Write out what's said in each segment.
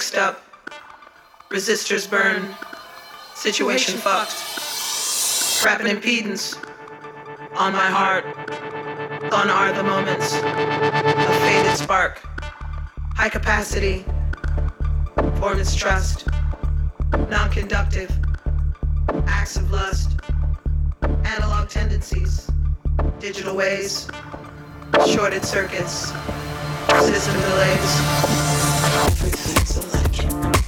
mixed up. Resistors burn. Situation fucked. Rapid impedance. On my heart. Gone are the moments. A faded spark. High capacity. For mistrust. Non conductive. Acts of lust. Analog tendencies. Digital ways. Shorted circuits. System delays self, it's, electric.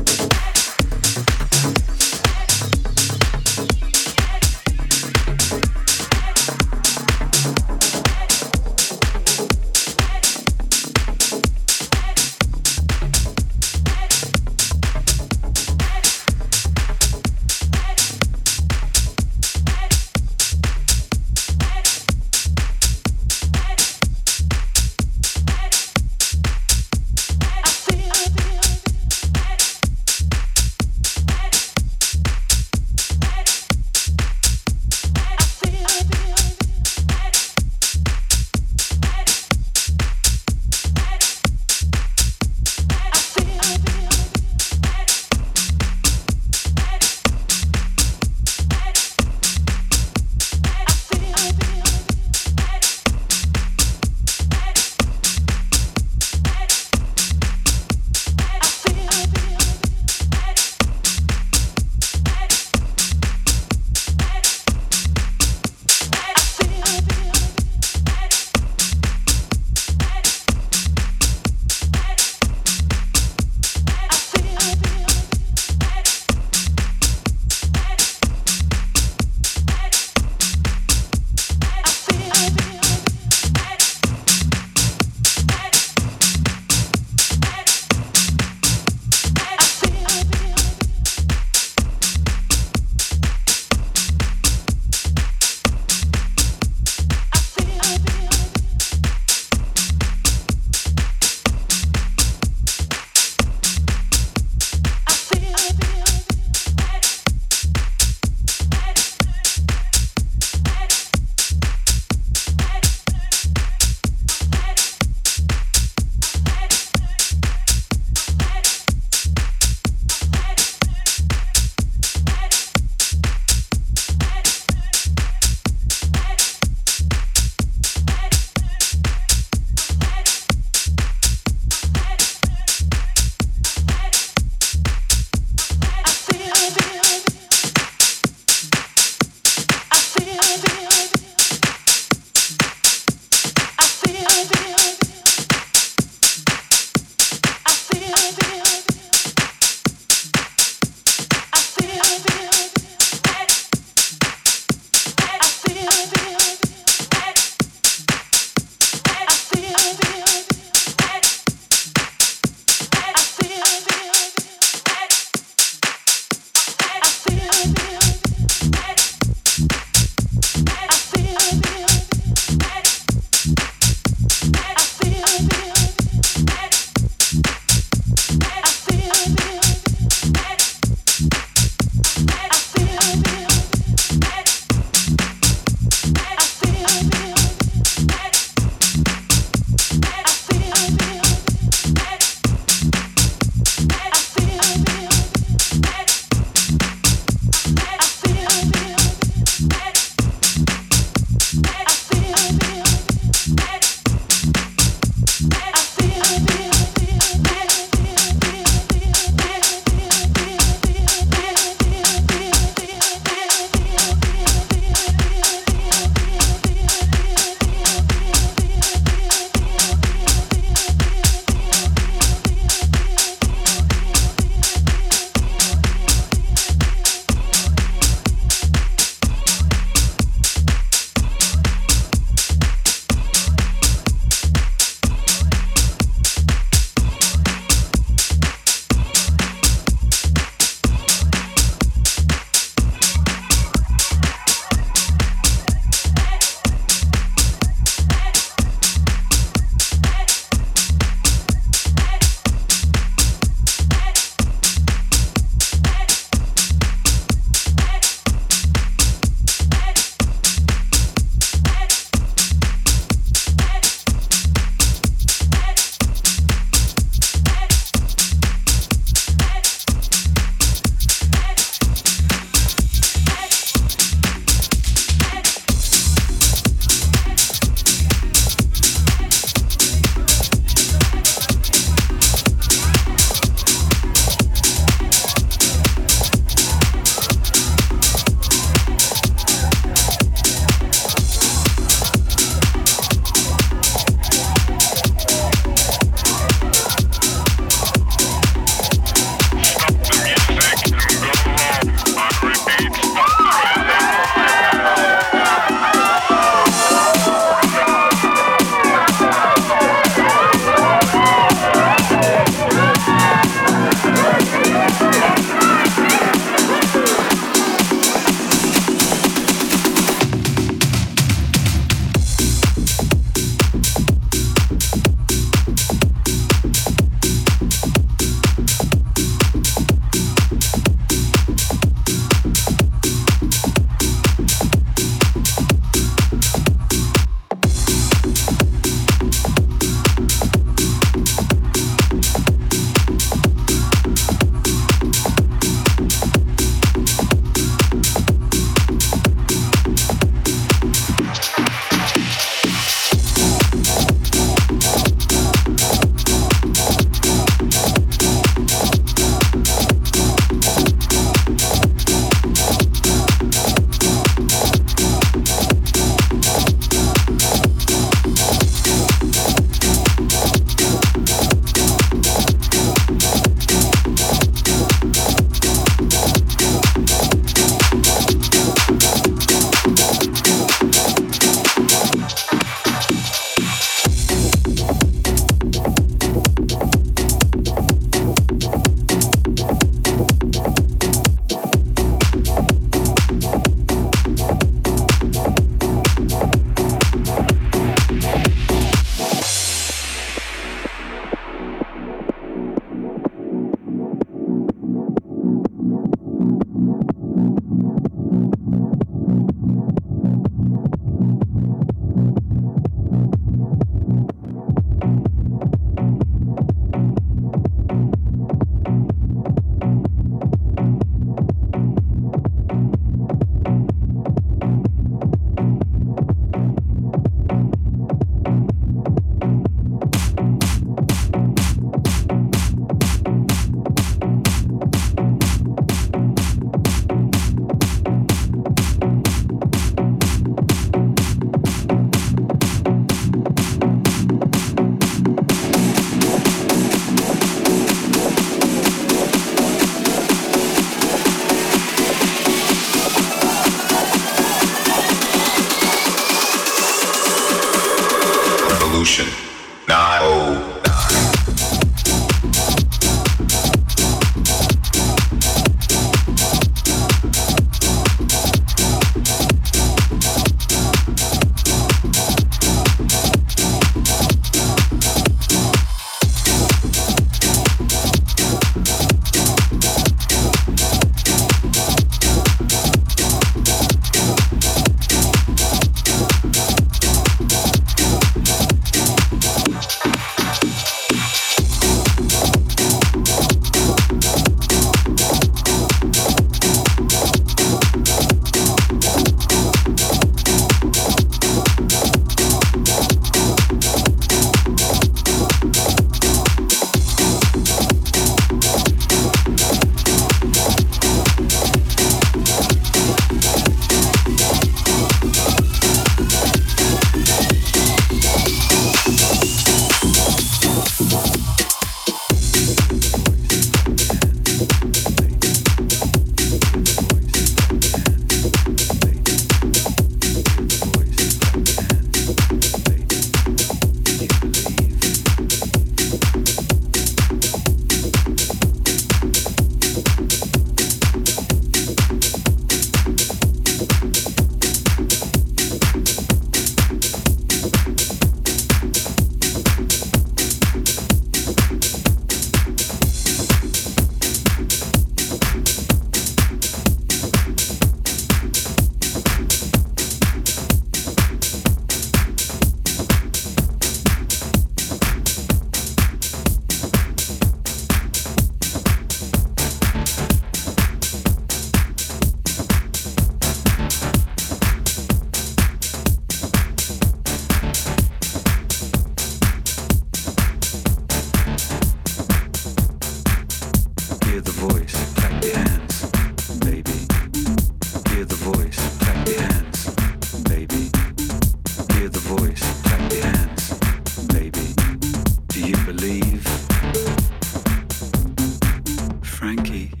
Frankie.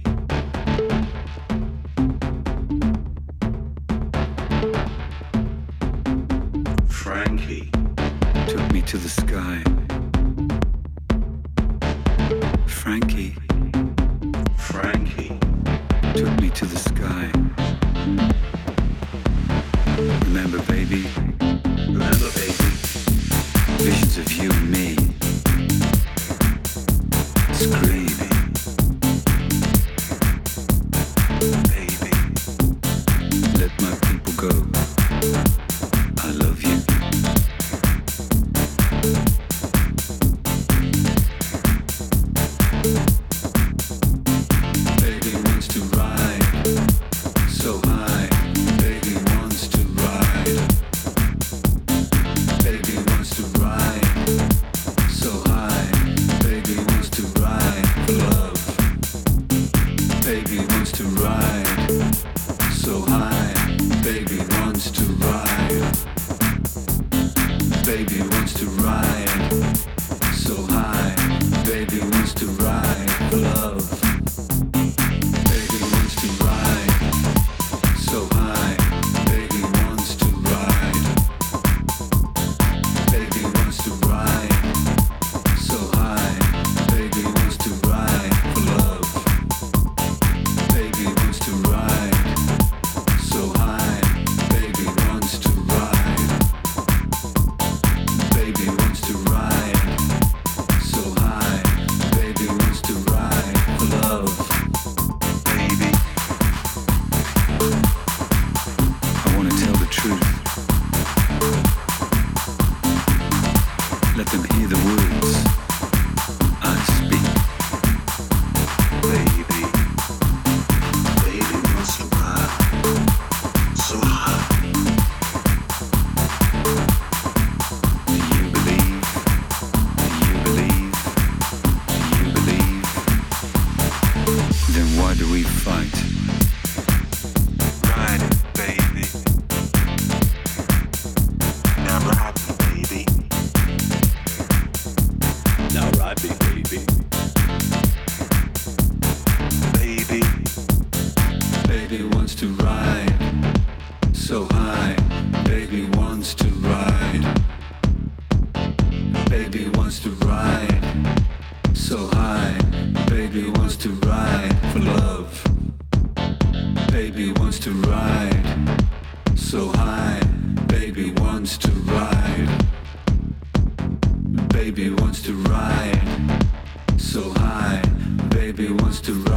To